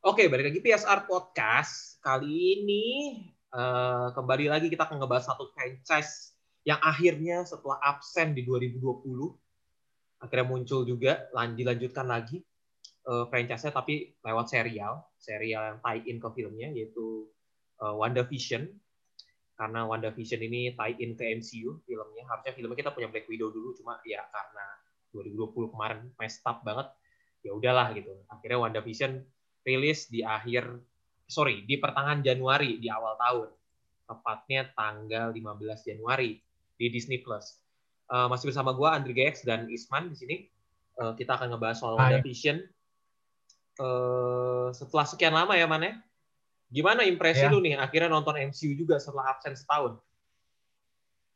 Oke, balik lagi PSR Podcast. Kali ini uh, kembali lagi kita akan ngebahas satu franchise yang akhirnya setelah absen di 2020 akhirnya muncul juga dilanjutkan lagi uh, franchise-nya tapi lewat serial, serial yang tie-in ke filmnya yaitu uh, WandaVision. Karena WandaVision ini tie-in ke MCU filmnya. Harusnya filmnya kita punya Black Widow dulu cuma ya karena 2020 kemarin messed up banget ya udahlah gitu. Akhirnya WandaVision rilis di akhir sorry di pertengahan Januari di awal tahun tepatnya tanggal 15 Januari di Disney Plus. Uh, masih bersama gue Andri GX dan Isman di sini. Uh, kita akan ngebahas soal WandaVision. Uh, setelah sekian lama ya mana? Ya? Gimana impresi ya. lu nih akhirnya nonton MCU juga setelah absen setahun?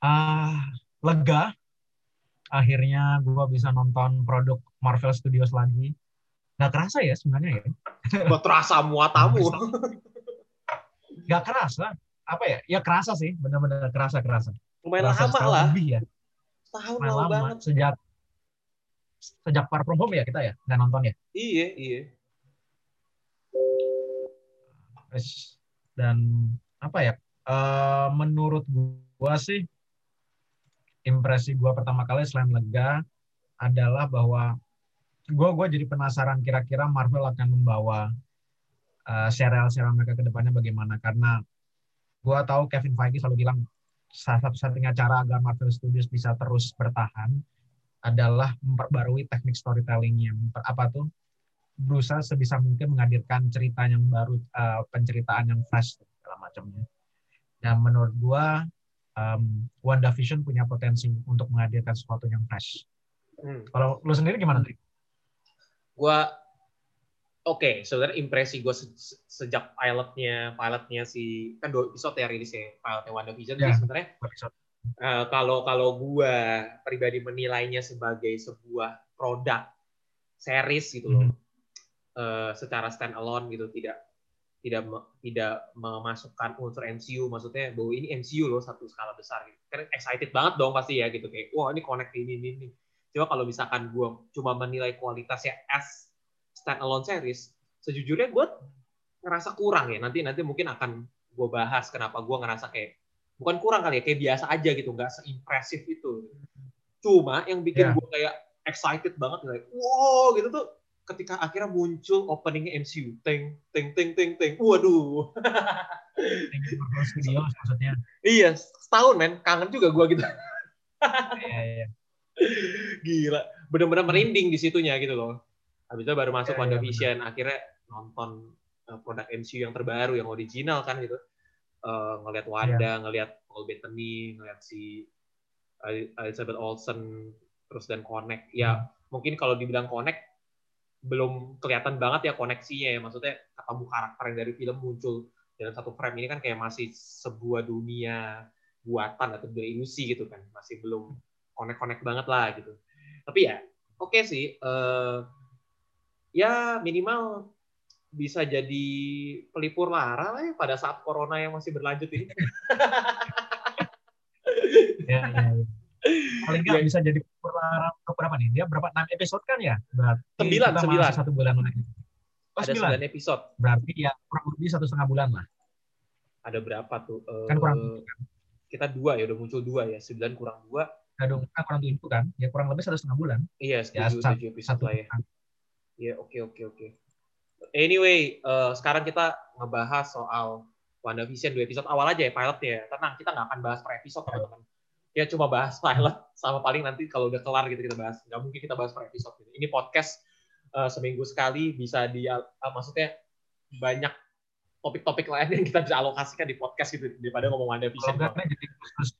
Ah, uh, lega. Akhirnya gue bisa nonton produk Marvel Studios lagi nggak kerasa ya sebenarnya ya. Gak terasa muatamu nggak kerasa. Apa ya? Ya kerasa sih. Benar-benar kerasa kerasa. Lumayan lama lah. lebih ya. Tahun lama, lama. banget. Sejak sejak Far From Home ya kita ya nggak nonton ya? Iya iya. Dan apa ya? Uh, menurut gua sih impresi gua pertama kali selain lega adalah bahwa gue gue jadi penasaran kira-kira Marvel akan membawa uh, serial-serial mereka ke depannya bagaimana. Karena gue tahu Kevin Feige selalu bilang salah satu-satunya cara agar Marvel Studios bisa terus bertahan adalah memperbarui teknik storytellingnya. Apa tuh? Berusaha sebisa mungkin menghadirkan cerita yang baru uh, penceritaan yang fresh segala macamnya. Dan menurut gue um, WandaVision punya potensi untuk menghadirkan sesuatu yang fresh. Hmm. kalau lo sendiri gimana sih? Gue oke okay, sebenarnya impresi gue se sejak pilotnya pilotnya si kan dua episode ya rilisnya pilotnya WandaVision yeah. sebenarnya uh, kalau kalau gue pribadi menilainya sebagai sebuah produk series gitu loh mm -hmm. uh, secara stand alone gitu tidak tidak tidak memasukkan unsur MCU maksudnya bahwa ini MCU loh satu skala besar gitu. Kan excited banget dong pasti ya gitu kayak wah ini connect ini ini, ini. Coba kalau misalkan gue cuma menilai kualitasnya as standalone series, sejujurnya gue ngerasa kurang ya. Nanti nanti mungkin akan gue bahas kenapa gue ngerasa kayak bukan kurang kali ya, kayak biasa aja gitu, nggak seimpresif itu. Cuma yang bikin yeah. gue kayak excited banget, kayak wow gitu tuh ketika akhirnya muncul openingnya MCU, teng teng teng teng teng, waduh. Studios maksudnya. Iya, setahun men, kangen juga gue gitu. Iya, iya. Gila, benar-benar merinding di situnya gitu loh. Habis itu baru masuk ya, WandaVision, ya, akhirnya nonton uh, produk MCU yang terbaru, yang original kan gitu. Uh, ngelihat Wanda, ya. ngelihat Paul Bettany, ngelihat si Elizabeth Olsen, terus dan connect. Ya, hmm. mungkin kalau dibilang connect, belum kelihatan banget ya koneksinya ya. Maksudnya ketemu karakter yang dari film muncul dalam satu frame ini kan kayak masih sebuah dunia buatan atau dunia ilusi gitu kan. Masih belum connect-connect banget lah gitu. Tapi ya oke okay sih. Uh, ya minimal bisa jadi pelipur lara lah ya pada saat corona yang masih berlanjut ini. ya, ya, ya. Paling nggak ya. bisa jadi pelipur lara ke berapa nih? Dia berapa? 6 episode kan ya? Berarti sembilan, sembilan. Satu bulan lagi. Oh, Ada sembilan episode. Berarti ya kurang lebih satu setengah bulan lah. Ada berapa tuh? Kan kurang. Kan? Kita dua ya, udah muncul dua ya. Sembilan kurang dua, dong kan kurang tujuh kan? Ya kurang lebih satu setengah bulan. Iya ya, setuju ya, satu lah ya. iya oke oke oke. Anyway uh, sekarang kita ngebahas soal WandaVision dua episode awal aja ya pilotnya ya. Tenang kita nggak akan bahas per episode teman-teman. Ya cuma bahas pilot sama paling nanti kalau udah kelar gitu kita bahas. Nggak mungkin kita bahas per episode gitu. ini podcast uh, seminggu sekali bisa di uh, maksudnya banyak topik-topik lain yang kita bisa alokasikan di podcast gitu daripada ngomong WandaVision. Kalau jadi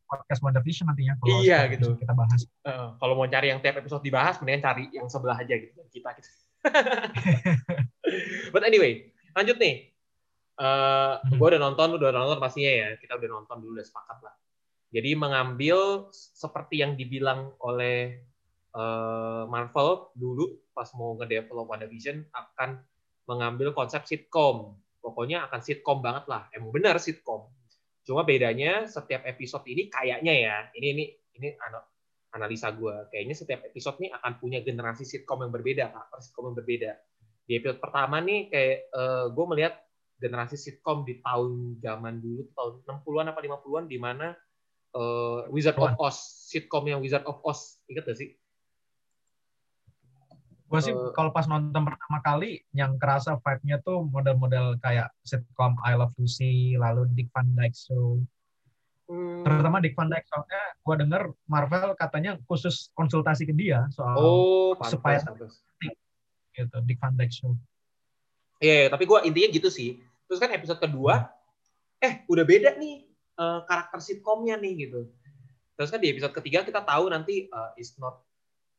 podcast WandaVision nantinya kalau iya gitu kita bahas. Uh, kalau mau cari yang tiap episode dibahas, mendingan cari yang sebelah aja gitu kita gitu. But anyway, lanjut nih. Uh, hmm. gue udah nonton, udah nonton pastinya ya. Kita udah nonton dulu, udah sepakat lah. Jadi mengambil seperti yang dibilang oleh uh, Marvel dulu pas mau ngedevelop WandaVision akan mengambil konsep sitcom pokoknya akan sitcom banget lah. Emang benar sitcom. Cuma bedanya setiap episode ini kayaknya ya, ini ini ini analisa gue, kayaknya setiap episode ini akan punya generasi sitcom yang berbeda, karakter sitcom yang berbeda. di episode pertama nih kayak uh, gue melihat generasi sitcom di tahun zaman dulu tahun 60-an apa 50-an di mana uh, Wizard of Oz sitcom yang Wizard of Oz ingat gak sih gue sih uh, kalau pas nonton pertama kali yang kerasa vibe-nya tuh model-model kayak sitcom I Love Lucy lalu Dick Van Dyke Show Hmm. Terutama Dick Van Dyke soalnya gue denger Marvel katanya khusus konsultasi ke dia soal oh, pantas, supaya pantas. gitu Dick Van Dyke show. Iya, yeah, tapi gue intinya gitu sih. Terus kan episode kedua, eh udah beda nih uh, karakter sitkomnya nih gitu. Terus kan di episode ketiga kita tahu nanti uh, is not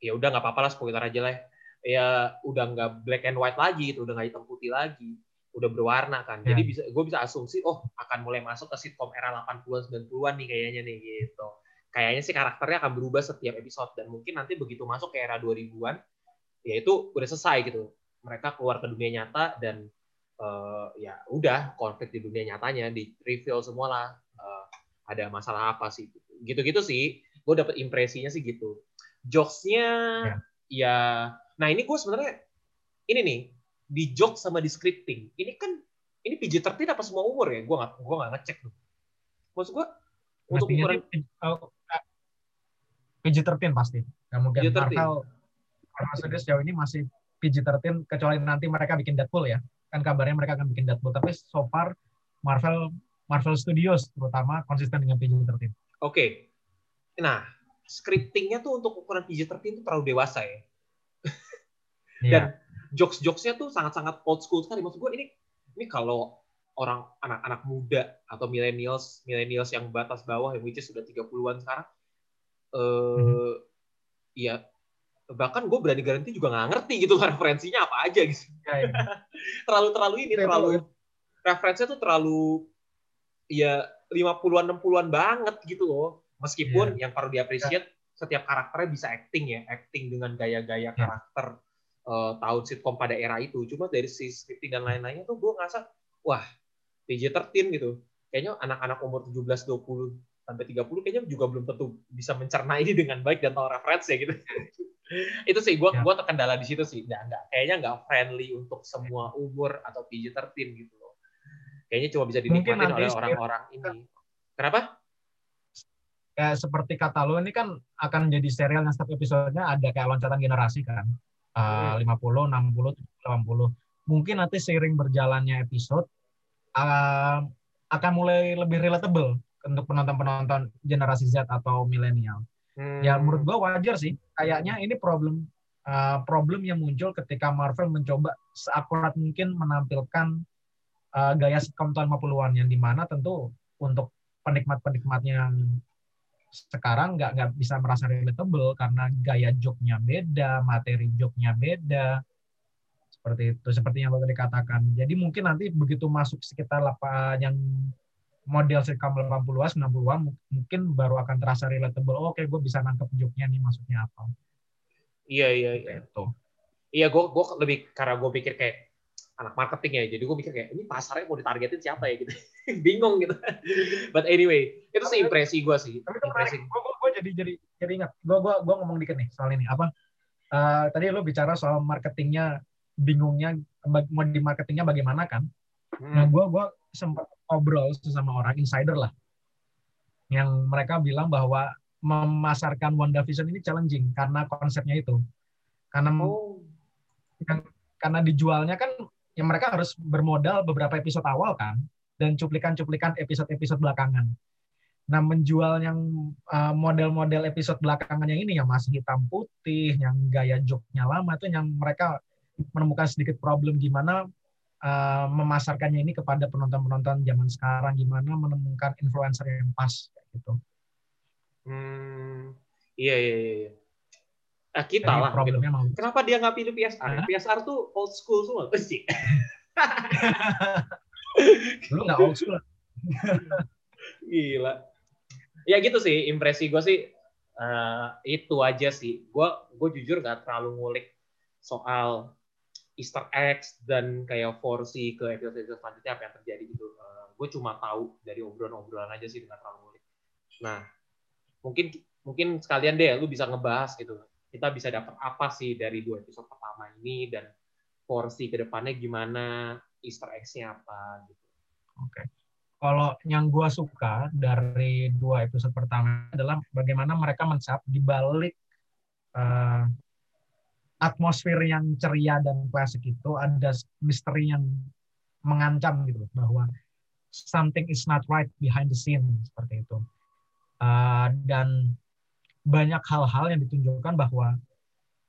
ya udah nggak apa-apa lah spoiler aja lah. Ya udah nggak black and white lagi, itu udah nggak hitam putih lagi udah berwarna kan. Jadi ya. bisa gue bisa asumsi oh akan mulai masuk ke sitkom era 80-an 90-an nih kayaknya nih gitu. Kayaknya sih karakternya akan berubah setiap episode dan mungkin nanti begitu masuk ke era 2000-an ya itu udah selesai gitu. Mereka keluar ke dunia nyata dan uh, ya udah konflik di dunia nyatanya di reveal semua lah uh, ada masalah apa sih gitu-gitu sih. Gue dapet impresinya sih gitu. Jokesnya ya. ya nah ini gue sebenarnya ini nih di joke sama di scripting. Ini kan ini PG-13 apa semua umur ya? Gue nggak gue nggak ngecek tuh. Maksud gue untuk ukuran PG-13 pasti. Nggak mungkin PG-13. Marvel sejauh ini masih PG-13 kecuali nanti mereka bikin Deadpool ya. Kan kabarnya mereka akan bikin Deadpool. Tapi so far Marvel Marvel Studios terutama konsisten dengan PG-13. Oke. Okay. Nah, scriptingnya tuh untuk ukuran PG-13 itu terlalu dewasa ya. Iya. Dan jokes-jokesnya tuh sangat-sangat old school sekali. Maksud gue ini ini kalau orang anak-anak muda atau millennials millennials yang batas bawah yang which is sudah 30-an sekarang eh uh, ya bahkan gue berani garanti juga nggak ngerti gitu referensinya apa aja gitu. Ya, ya. terlalu terlalu ini terlalu referensinya tuh terlalu ya 50-an 60-an banget gitu loh. Meskipun ya. yang perlu diapresiasi setiap karakternya bisa acting ya, acting dengan gaya-gaya ya. karakter uh, tahun sitkom pada era itu. Cuma dari si scripting dan lain-lainnya tuh gue ngerasa, wah, PG-13 gitu. Kayaknya anak-anak umur 17, 20, sampai 30 kayaknya juga belum tentu bisa mencerna ini dengan baik dan tahu referensi ya gitu. itu sih gue ya. gua terkendala di situ sih. Nggak, nggak, kayaknya nggak friendly untuk semua umur atau PG-13 gitu loh. Kayaknya cuma bisa dinikmatin oleh orang-orang ini. Kenapa? Kayak seperti kata lo ini kan akan jadi serial yang setiap episodenya ada kayak loncatan generasi kan uh, 50, 60, 80. Mungkin nanti seiring berjalannya episode uh, akan mulai lebih relatable untuk penonton-penonton generasi Z atau milenial. Hmm. Ya menurut gua wajar sih. Kayaknya ini problem uh, problem yang muncul ketika Marvel mencoba seakurat mungkin menampilkan uh, gaya sitcom tahun 50-an yang di mana tentu untuk penikmat-penikmatnya yang sekarang nggak nggak bisa merasa relatable karena gaya joknya beda, materi joknya beda. Seperti itu, seperti yang lo tadi katakan. Jadi mungkin nanti begitu masuk sekitar apa yang model sitcom 80-an, 90-an mungkin baru akan terasa relatable. Oh, Oke, okay, gue bisa nangkep joknya nih maksudnya apa. Iya, iya, iya. Itu. Iya, gue gue lebih karena gue pikir kayak anak marketing ya. Jadi gue mikir kayak ini pasarnya mau ditargetin siapa ya gitu. Bingung gitu. But anyway, itu sih impresi gue sih. Tapi impresi. Gue, gue, jadi jadi jadi ingat. Gue gue gue ngomong dikit nih soal ini. Apa? Uh, tadi lo bicara soal marketingnya, bingungnya mau di marketingnya bagaimana kan? Hmm. Nah, gue gue sempat ngobrol sama orang insider lah, yang mereka bilang bahwa memasarkan WandaVision ini challenging karena konsepnya itu, karena oh. yang karena dijualnya kan yang mereka harus bermodal beberapa episode awal kan dan cuplikan-cuplikan episode-episode belakangan. Nah, menjual yang uh, model-model episode belakangan yang ini yang masih hitam putih, yang gaya joknya lama itu yang mereka menemukan sedikit problem gimana uh, memasarkannya ini kepada penonton-penonton zaman sekarang, gimana menemukan influencer yang pas gitu. Hmm, iya iya iya. Nah, kita Jadi lah. Problemnya gitu. mau. Kenapa dia nggak pilih PSR? Hah? PSR tuh old school semua, pasti. Lu nggak old school. Gila. Ya gitu sih, impresi gue sih uh, itu aja sih. Gue gue jujur nggak terlalu ngulik soal Easter eggs dan kayak forsi ke episode-episode selanjutnya apa yang terjadi gitu. Uh, eh, gue cuma tahu dari obrolan-obrolan aja sih dengan terlalu ngulik. Nah, mungkin mungkin sekalian deh lu bisa ngebahas gitu kita bisa dapat apa sih dari dua episode pertama ini dan porsi ke depannya gimana, Easter eggs-nya apa gitu. Oke. Okay. Kalau yang gue suka dari dua episode pertama adalah bagaimana mereka mencap di balik uh, atmosfer yang ceria dan klasik itu ada misteri yang mengancam gitu bahwa something is not right behind the scene seperti itu. Uh, dan banyak hal-hal yang ditunjukkan bahwa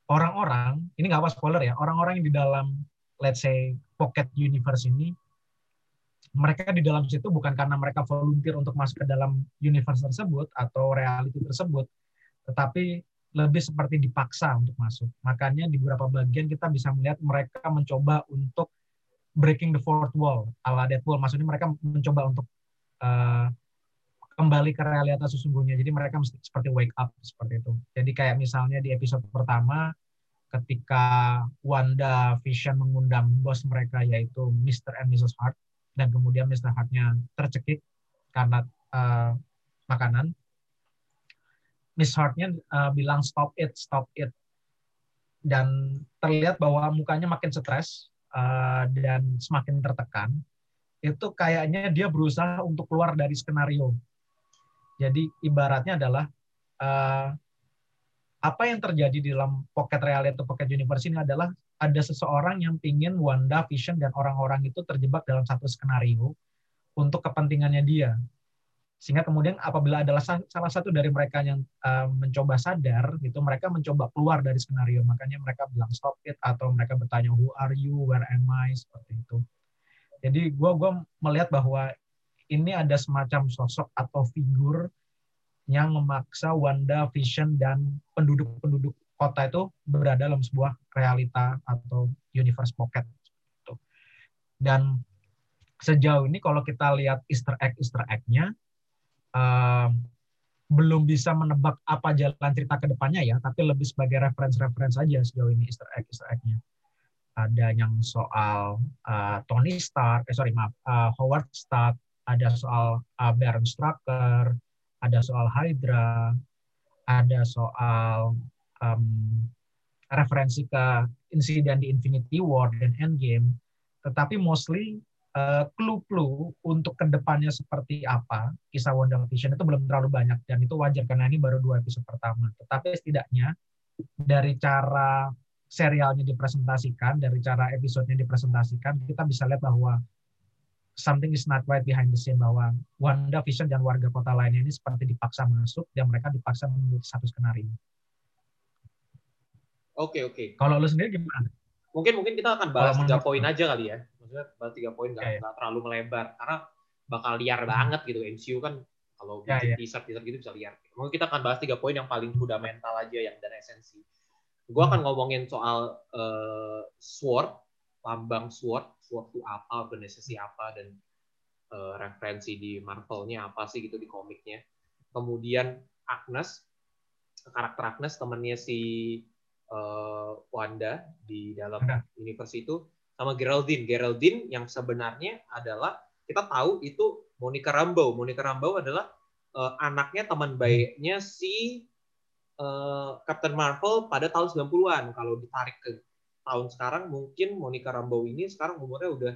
orang-orang ini nggak apa spoiler ya orang-orang yang di dalam let's say pocket universe ini mereka di dalam situ bukan karena mereka volunteer untuk masuk ke dalam universe tersebut atau reality tersebut tetapi lebih seperti dipaksa untuk masuk. Makanya di beberapa bagian kita bisa melihat mereka mencoba untuk breaking the fourth wall ala Deadpool. Maksudnya mereka mencoba untuk uh, kembali ke realitas sesungguhnya. Jadi mereka mesti seperti wake up seperti itu. Jadi kayak misalnya di episode pertama ketika Wanda Vision mengundang bos mereka yaitu Mr. and Mrs. Hart dan kemudian Mr. Hart-nya tercekik karena uh, makanan. Miss Hart-nya uh, bilang stop it, stop it. Dan terlihat bahwa mukanya makin stres uh, dan semakin tertekan. Itu kayaknya dia berusaha untuk keluar dari skenario jadi ibaratnya adalah uh, apa yang terjadi di dalam pocket reality atau pocket universe ini adalah ada seseorang yang ingin Wanda, Vision, dan orang-orang itu terjebak dalam satu skenario untuk kepentingannya dia. Sehingga kemudian apabila adalah salah satu dari mereka yang uh, mencoba sadar, itu mereka mencoba keluar dari skenario. Makanya mereka bilang stop it atau mereka bertanya who are you, where am I, seperti itu. Jadi gue gua melihat bahwa ini ada semacam sosok atau figur yang memaksa Wanda, Vision, dan penduduk-penduduk kota itu berada dalam sebuah realita atau universe pocket. Dan sejauh ini kalau kita lihat Easter egg Easter egg-nya, uh, belum bisa menebak apa jalan cerita ke depannya ya, tapi lebih sebagai reference-reference saja sejauh ini Easter egg Easter egg-nya. Ada yang soal uh, Tony Stark, eh sorry maaf, uh, Howard Stark, ada soal uh, Baron Strucker, ada soal Hydra, ada soal um, referensi ke insiden di Infinity War dan Endgame, tetapi mostly uh, clue-clue untuk ke depannya seperti apa kisah Wonder Vision itu belum terlalu banyak dan itu wajar karena ini baru dua episode pertama. Tetapi setidaknya dari cara serialnya dipresentasikan, dari cara episodenya dipresentasikan, kita bisa lihat bahwa something is not right behind the scene bahwa Wanda Vision dan warga kota lainnya ini seperti dipaksa masuk dan mereka dipaksa menuju satu skenario. Oke okay, oke. Okay. Kalau lu sendiri gimana? Mungkin mungkin kita akan bahas tiga poin aja kali ya. Maksudnya bahas tiga poin nggak yeah, yeah. terlalu melebar karena bakal liar hmm. banget gitu MCU kan kalau yeah, yeah. teaser teaser gitu bisa liar. Mungkin kita akan bahas tiga poin yang paling fundamental aja yang dan esensi. Gue akan hmm. ngomongin soal uh, sword, lambang sword itu apa, organisasi apa, dan uh, referensi di Marvelnya apa sih gitu di komiknya. Kemudian Agnes, karakter Agnes temannya si uh, Wanda di dalam universe itu sama Geraldine. Geraldine yang sebenarnya adalah kita tahu itu Monica Rambeau. Monica Rambeau adalah uh, anaknya teman baiknya si uh, Captain Marvel pada tahun 90-an. Kalau ditarik ke tahun sekarang mungkin Monica Rambeau ini sekarang umurnya udah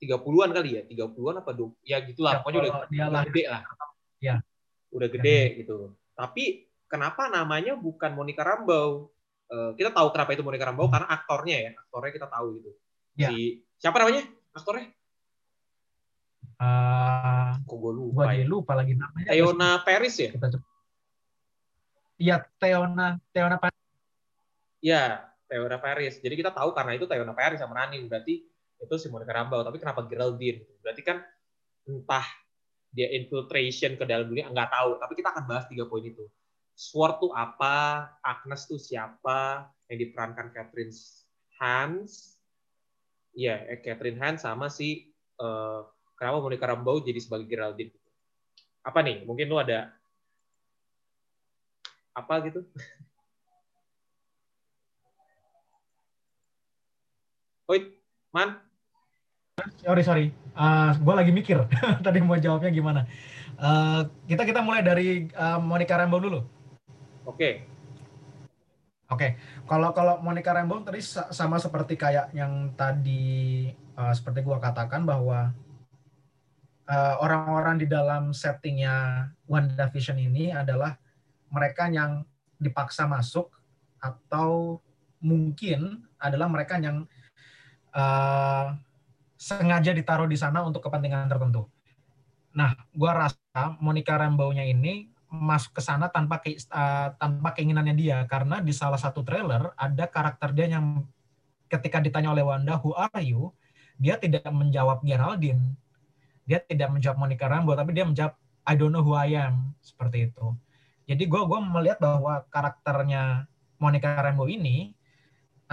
30-an kali ya, 30-an apa dong? Ya gitulah, ya, pokoknya udah, dia gede lah. Ya. Udah gede ya. gitu. Tapi kenapa namanya bukan Monica Rambeau? Uh, kita tahu kenapa itu Monica Rambeau karena aktornya ya, aktornya kita tahu gitu. Ya. Si siapa namanya? Aktornya? Uh, Kok gue lupa gua ya? lupa lagi namanya. Teona Paris ya? Iya, Teona Teona Paris. Iya, Teona Paris. Jadi kita tahu karena itu Teona Paris sama Nani. Berarti itu si Monica Rambeau. Tapi kenapa Geraldine? Berarti kan entah dia infiltration ke dalam dunia, nggak tahu. Tapi kita akan bahas tiga poin itu. Sword tuh apa? Agnes tuh siapa? Yang diperankan Catherine Hans. Iya, eh, Catherine Hans sama si uh, kenapa Monica Rambeau jadi sebagai Geraldine. Apa nih? Mungkin lu ada apa gitu? Oi, Man. Sorry, sorry. Uh, eh, gue lagi mikir tadi mau jawabnya gimana. Uh, kita kita mulai dari uh, Monica Rambeau dulu. Oke. Okay. Oke, okay. kalau kalau Monica Rambeau tadi sama seperti kayak yang tadi uh, seperti gua katakan bahwa uh, orang-orang di dalam settingnya WandaVision ini adalah mereka yang dipaksa masuk atau mungkin adalah mereka yang uh, sengaja ditaruh di sana untuk kepentingan tertentu. Nah, gua rasa Monica Rambeau-nya ini masuk ke sana tanpa ke, uh, tanpa keinginannya dia karena di salah satu trailer ada karakter dia yang ketika ditanya oleh Wanda who are you? dia tidak menjawab Geraldine. Dia tidak menjawab Monica Rambeau tapi dia menjawab I don't know who I am seperti itu. Jadi gue gua melihat bahwa karakternya Monica Rambeau ini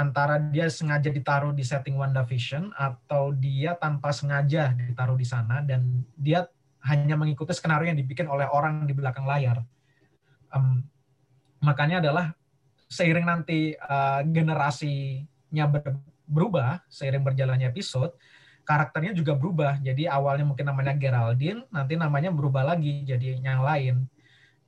antara dia sengaja ditaruh di setting WandaVision atau dia tanpa sengaja ditaruh di sana dan dia hanya mengikuti skenario yang dibikin oleh orang di belakang layar. Um, makanya adalah seiring nanti uh, generasinya ber, berubah, seiring berjalannya episode, karakternya juga berubah. Jadi awalnya mungkin namanya Geraldine, nanti namanya berubah lagi jadi yang lain.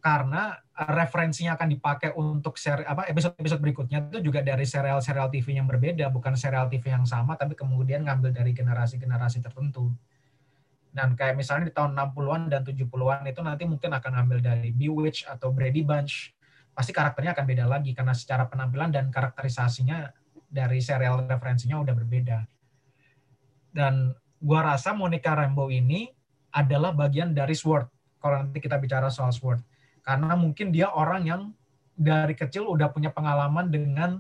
Karena referensinya akan dipakai untuk seri, apa episode-episode berikutnya itu juga dari serial-serial TV yang berbeda, bukan serial TV yang sama, tapi kemudian ngambil dari generasi-generasi tertentu. Dan kayak misalnya di tahun 60-an dan 70-an itu nanti mungkin akan ngambil dari Bewitch atau Brady Bunch. Pasti karakternya akan beda lagi karena secara penampilan dan karakterisasinya dari serial referensinya udah berbeda. Dan gua rasa Monica Rambeau ini adalah bagian dari Sword. Kalau nanti kita bicara soal Sword. Karena mungkin dia orang yang dari kecil udah punya pengalaman dengan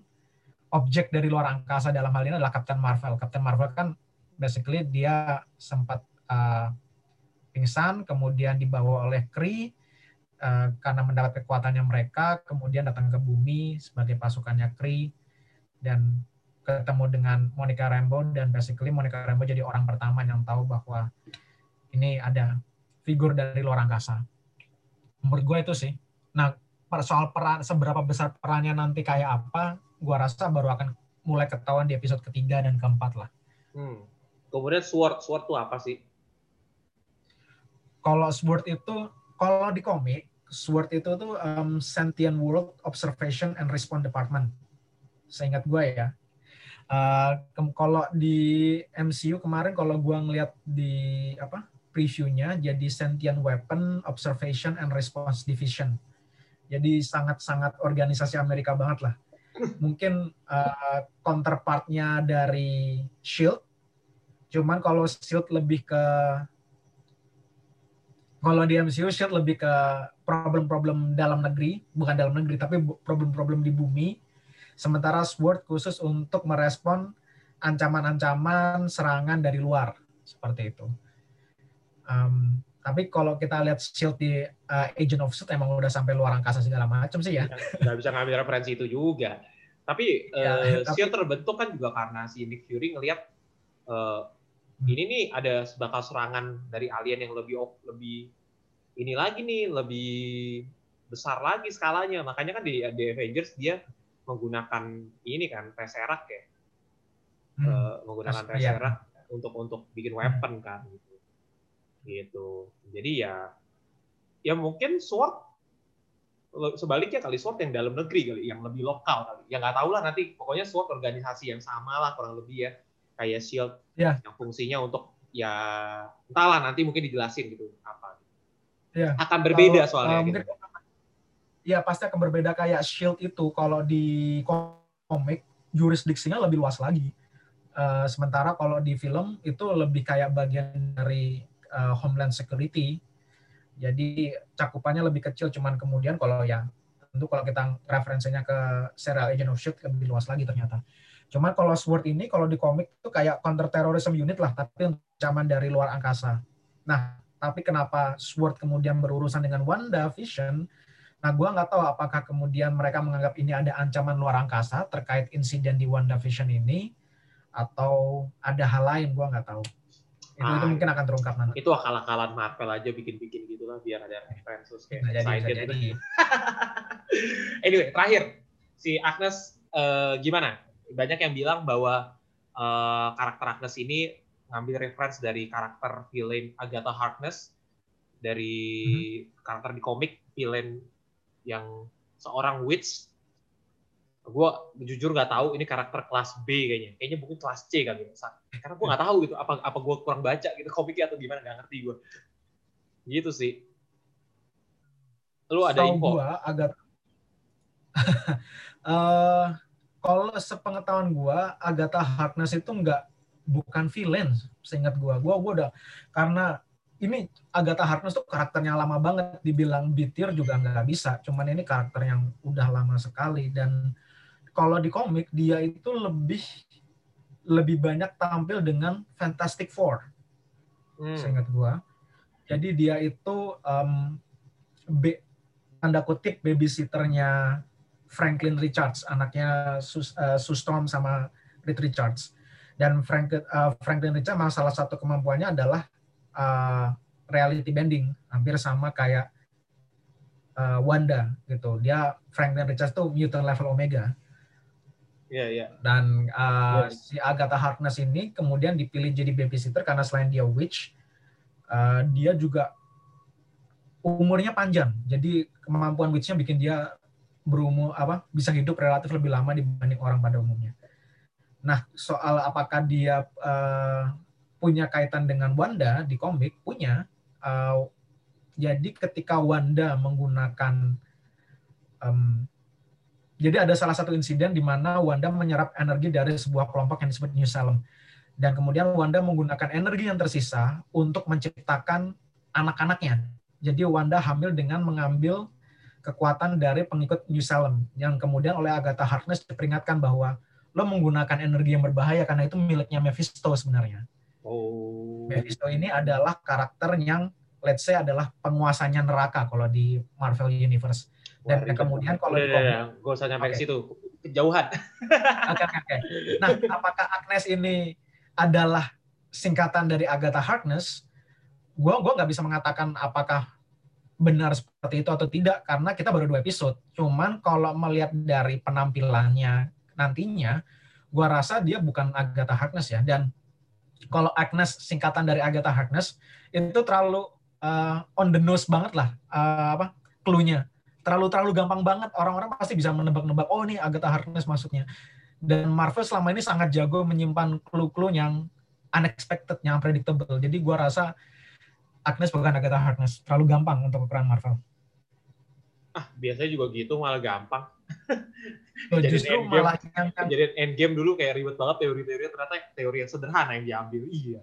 objek dari luar angkasa dalam hal ini adalah Captain Marvel. Captain Marvel kan basically dia sempat uh, pingsan, kemudian dibawa oleh Kree uh, karena mendapat kekuatannya mereka, kemudian datang ke bumi sebagai pasukannya Kree dan ketemu dengan Monica Rambeau dan basically Monica Rambeau jadi orang pertama yang tahu bahwa ini ada figur dari luar angkasa. Menurut gue itu sih. Nah, soal peran seberapa besar perannya nanti kayak apa, gue rasa baru akan mulai ketahuan di episode ketiga dan keempat lah. Hmm. Kemudian sword, sword tuh apa sih? Kalau Sword itu, kalau di komik, Sword itu tuh um, Sentient World Observation and Response Department. Seingat gue ya. Uh, kalau di MCU kemarin kalau gue ngeliat di apa previewnya jadi Sentient Weapon Observation and Response Division. Jadi sangat-sangat organisasi Amerika banget lah. Mungkin uh, counterpartnya dari Shield. Cuman kalau Shield lebih ke kalau di MCU Shield lebih ke problem-problem dalam negeri, bukan dalam negeri, tapi problem-problem di bumi. Sementara Sword khusus untuk merespon ancaman-ancaman serangan dari luar, seperti itu. Um, tapi kalau kita lihat Shield di uh, Agent of Shield emang udah sampai luar angkasa segala macam sih ya. Nggak bisa ngambil referensi itu juga. Tapi, ya, uh, tapi Shield terbentuk kan juga karena si Nick Fury ngelihat uh, ini nih ada bakal serangan dari alien yang lebih lebih ini lagi nih lebih besar lagi skalanya makanya kan di, di Avengers dia menggunakan ini kan Tesseract ya hmm. uh, menggunakan iya. Tesseract ya. untuk untuk bikin weapon hmm. kan gitu gitu jadi ya ya mungkin sword sebaliknya kali sword yang dalam negeri kali yang lebih lokal kali ya nggak tahu lah nanti pokoknya sword organisasi yang sama lah kurang lebih ya kayak Shield yeah. yang fungsinya untuk ya entahlah nanti mungkin dijelasin gitu apa ya. akan berbeda kalau, soalnya um, gitu. Ya pasti akan berbeda kayak Shield itu kalau di komik jurisdiksinya lebih luas lagi. Uh, sementara kalau di film itu lebih kayak bagian dari uh, Homeland Security. Jadi cakupannya lebih kecil cuman kemudian kalau ya tentu kalau kita referensinya ke serial Agent of Shield lebih luas lagi ternyata. Cuma kalau Sword ini kalau di komik itu kayak counter terrorism unit lah, tapi ancaman dari luar angkasa. Nah, tapi kenapa Sword kemudian berurusan dengan Wanda Vision? Nah, gue nggak tahu apakah kemudian mereka menganggap ini ada ancaman luar angkasa terkait insiden di Wanda Vision ini, atau ada hal lain, gue nggak tahu. Itu, ah, itu mungkin akan terungkap nanti. Itu akal-akalan Marvel aja bikin-bikin gitu lah, biar ada referensi kayak nah, excited gitu. anyway, terakhir, si Agnes uh, gimana? banyak yang bilang bahwa uh, karakter Agnes ini ngambil reference dari karakter villain Agatha Harkness dari hmm. karakter di komik villain yang seorang witch gue jujur nggak tahu ini karakter kelas B kayaknya. Kayaknya mungkin kelas C kali ya karena gue nggak tahu gitu apa apa gue kurang baca gitu komiknya atau gimana nggak ngerti gue gitu sih. Lu ada info? gua agak uh, kalau sepengetahuan gue Agatha Harkness itu nggak bukan villain seingat gue gue gue udah karena ini Agatha Harkness tuh karakternya lama banget. Dibilang bitir juga nggak bisa cuman ini karakter yang udah lama sekali dan kalau di komik dia itu lebih lebih banyak tampil dengan Fantastic Four. Hmm. seingat gua. Jadi dia itu um, B, tanda kutip babysitternya Franklin Richards anaknya Sus, uh, Storm sama Reed Richards. Dan Frank, uh, Franklin Richards memang salah satu kemampuannya adalah uh, reality bending. Hampir sama kayak uh, Wanda gitu. Dia Franklin Richards tuh mutant level Omega yeah, yeah. dan uh, yeah. si Agatha Harkness ini kemudian dipilih jadi babysitter karena selain dia witch uh, dia juga umurnya panjang jadi kemampuan witchnya bikin dia berumur apa bisa hidup relatif lebih lama dibanding orang pada umumnya nah soal apakah dia uh, punya kaitan dengan Wanda di komik punya. Uh, jadi ketika Wanda menggunakan um, jadi ada salah satu insiden di mana Wanda menyerap energi dari sebuah kelompok yang disebut New Salem. Dan kemudian Wanda menggunakan energi yang tersisa untuk menciptakan anak-anaknya. Jadi Wanda hamil dengan mengambil kekuatan dari pengikut New Salem. Yang kemudian oleh Agatha Harkness diperingatkan bahwa lo menggunakan energi yang berbahaya karena itu miliknya Mephisto sebenarnya. Oh. Mephisto ini adalah karakter yang let's say adalah penguasanya neraka kalau di Marvel Universe. Dan Wah, kemudian kalau udah, di komik, ya, gue usah nyampe okay. ke situ, kejauhan. Oke, oke, oke. Nah, apakah Agnes ini adalah singkatan dari Agatha Harkness? Gue gua nggak bisa mengatakan apakah benar seperti itu atau tidak karena kita baru dua episode. Cuman kalau melihat dari penampilannya nantinya, gue rasa dia bukan Agatha Harkness ya. Dan kalau Agnes singkatan dari Agatha Harkness itu terlalu uh, on the nose banget lah uh, apa clue-nya terlalu terlalu gampang banget. Orang-orang pasti bisa menebak-nebak oh ini Agatha Harkness masuknya. Dan Marvel selama ini sangat jago menyimpan clue-clue yang unexpected yang predictable jadi gua rasa Agnes bukan Agatha Harkness. Terlalu gampang untuk peran Marvel. Ah biasanya juga gitu malah gampang. Oh, justru endgame, malah yang jadi endgame dulu kayak ribet banget teori-teori. Ternyata teori yang sederhana yang diambil. Iya.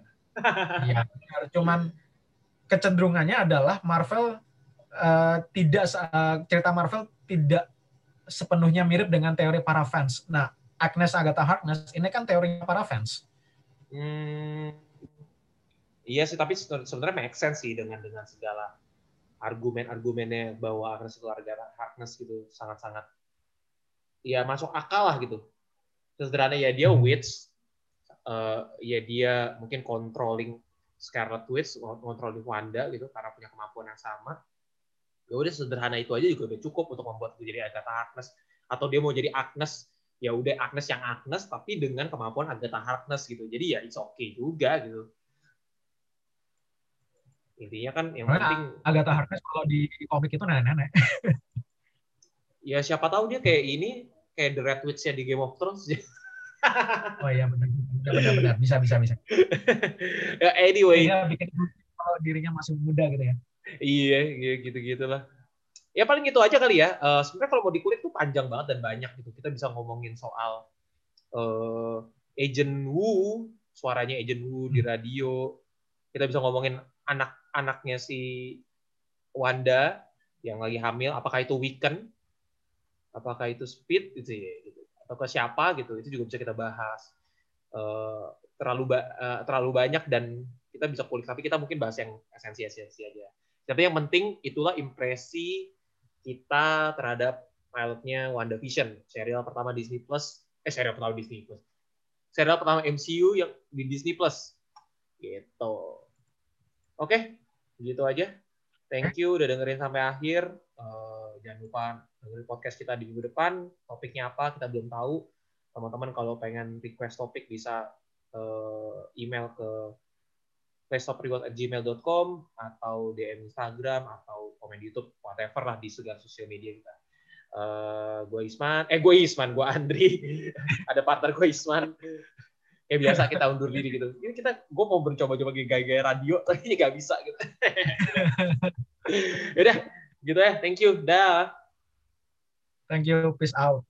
Iya, cuman kecenderungannya adalah Marvel uh, tidak uh, cerita Marvel tidak sepenuhnya mirip dengan teori para fans. Nah, Agnes Agatha Harkness ini kan teorinya para fans. Hmm, iya sih, tapi sebenarnya make sense sih dengan dengan segala argumen-argumennya bahwa Agnes itu Harkness gitu sangat-sangat ya masuk akal lah gitu. Sederhana ya dia hmm. witch, uh, ya dia mungkin controlling Scarlet Witch, controlling Wanda gitu karena punya kemampuan yang sama. Ya udah sederhana itu aja juga udah cukup untuk membuat dia jadi Agatha Harkness. Atau dia mau jadi Agnes, ya udah Agnes yang Agnes tapi dengan kemampuan Agatha Harkness gitu. Jadi ya it's okay juga gitu. Intinya kan yang Karena penting Agatha Harkness kalau di komik itu nenek-nenek. ya siapa tahu dia kayak ini kayak The Red Witch ya di Game of Thrones. oh iya benar benar benar bisa bisa bisa. ya, anyway. Dia bikin kalau dirinya masih muda gitu ya. Iya, iya gitu gitulah. Ya paling gitu aja kali ya. Uh, Sebenarnya kalau mau dikulik tuh panjang banget dan banyak gitu. Kita bisa ngomongin soal uh, Agent Wu, suaranya Agent Wu di hmm. radio. Kita bisa ngomongin anak-anaknya si Wanda yang lagi hamil. Apakah itu Weekend? apakah itu speed gitu ya gitu atau ke siapa gitu itu juga bisa kita bahas uh, terlalu ba uh, terlalu banyak dan kita bisa kulik tapi kita mungkin bahas yang esensi esensi aja tapi yang penting itulah impresi kita terhadap pilotnya WandaVision. Serial pertama Disney Plus eh serial pertama Disney Plus. Serial pertama MCU yang di Disney Plus. Gitu. Oke gitu aja. Thank you udah dengerin sampai akhir. Uh, jangan lupa dengerin podcast kita di minggu depan. Topiknya apa kita belum tahu. Teman-teman kalau pengen request topik bisa uh, email ke playstoppreward@gmail.com atau DM Instagram atau komen YouTube whatever lah di segala sosial media kita. Uh, gue Isman, eh gue Isman, gue Andri, ada partner gue Isman. Kayak biasa kita undur diri gitu. Ini kita, gue mau mencoba-coba gaya-gaya radio, tapi gak bisa gitu. Yaudah, gitu ya. Thank you. Dah. Thank you. Peace out.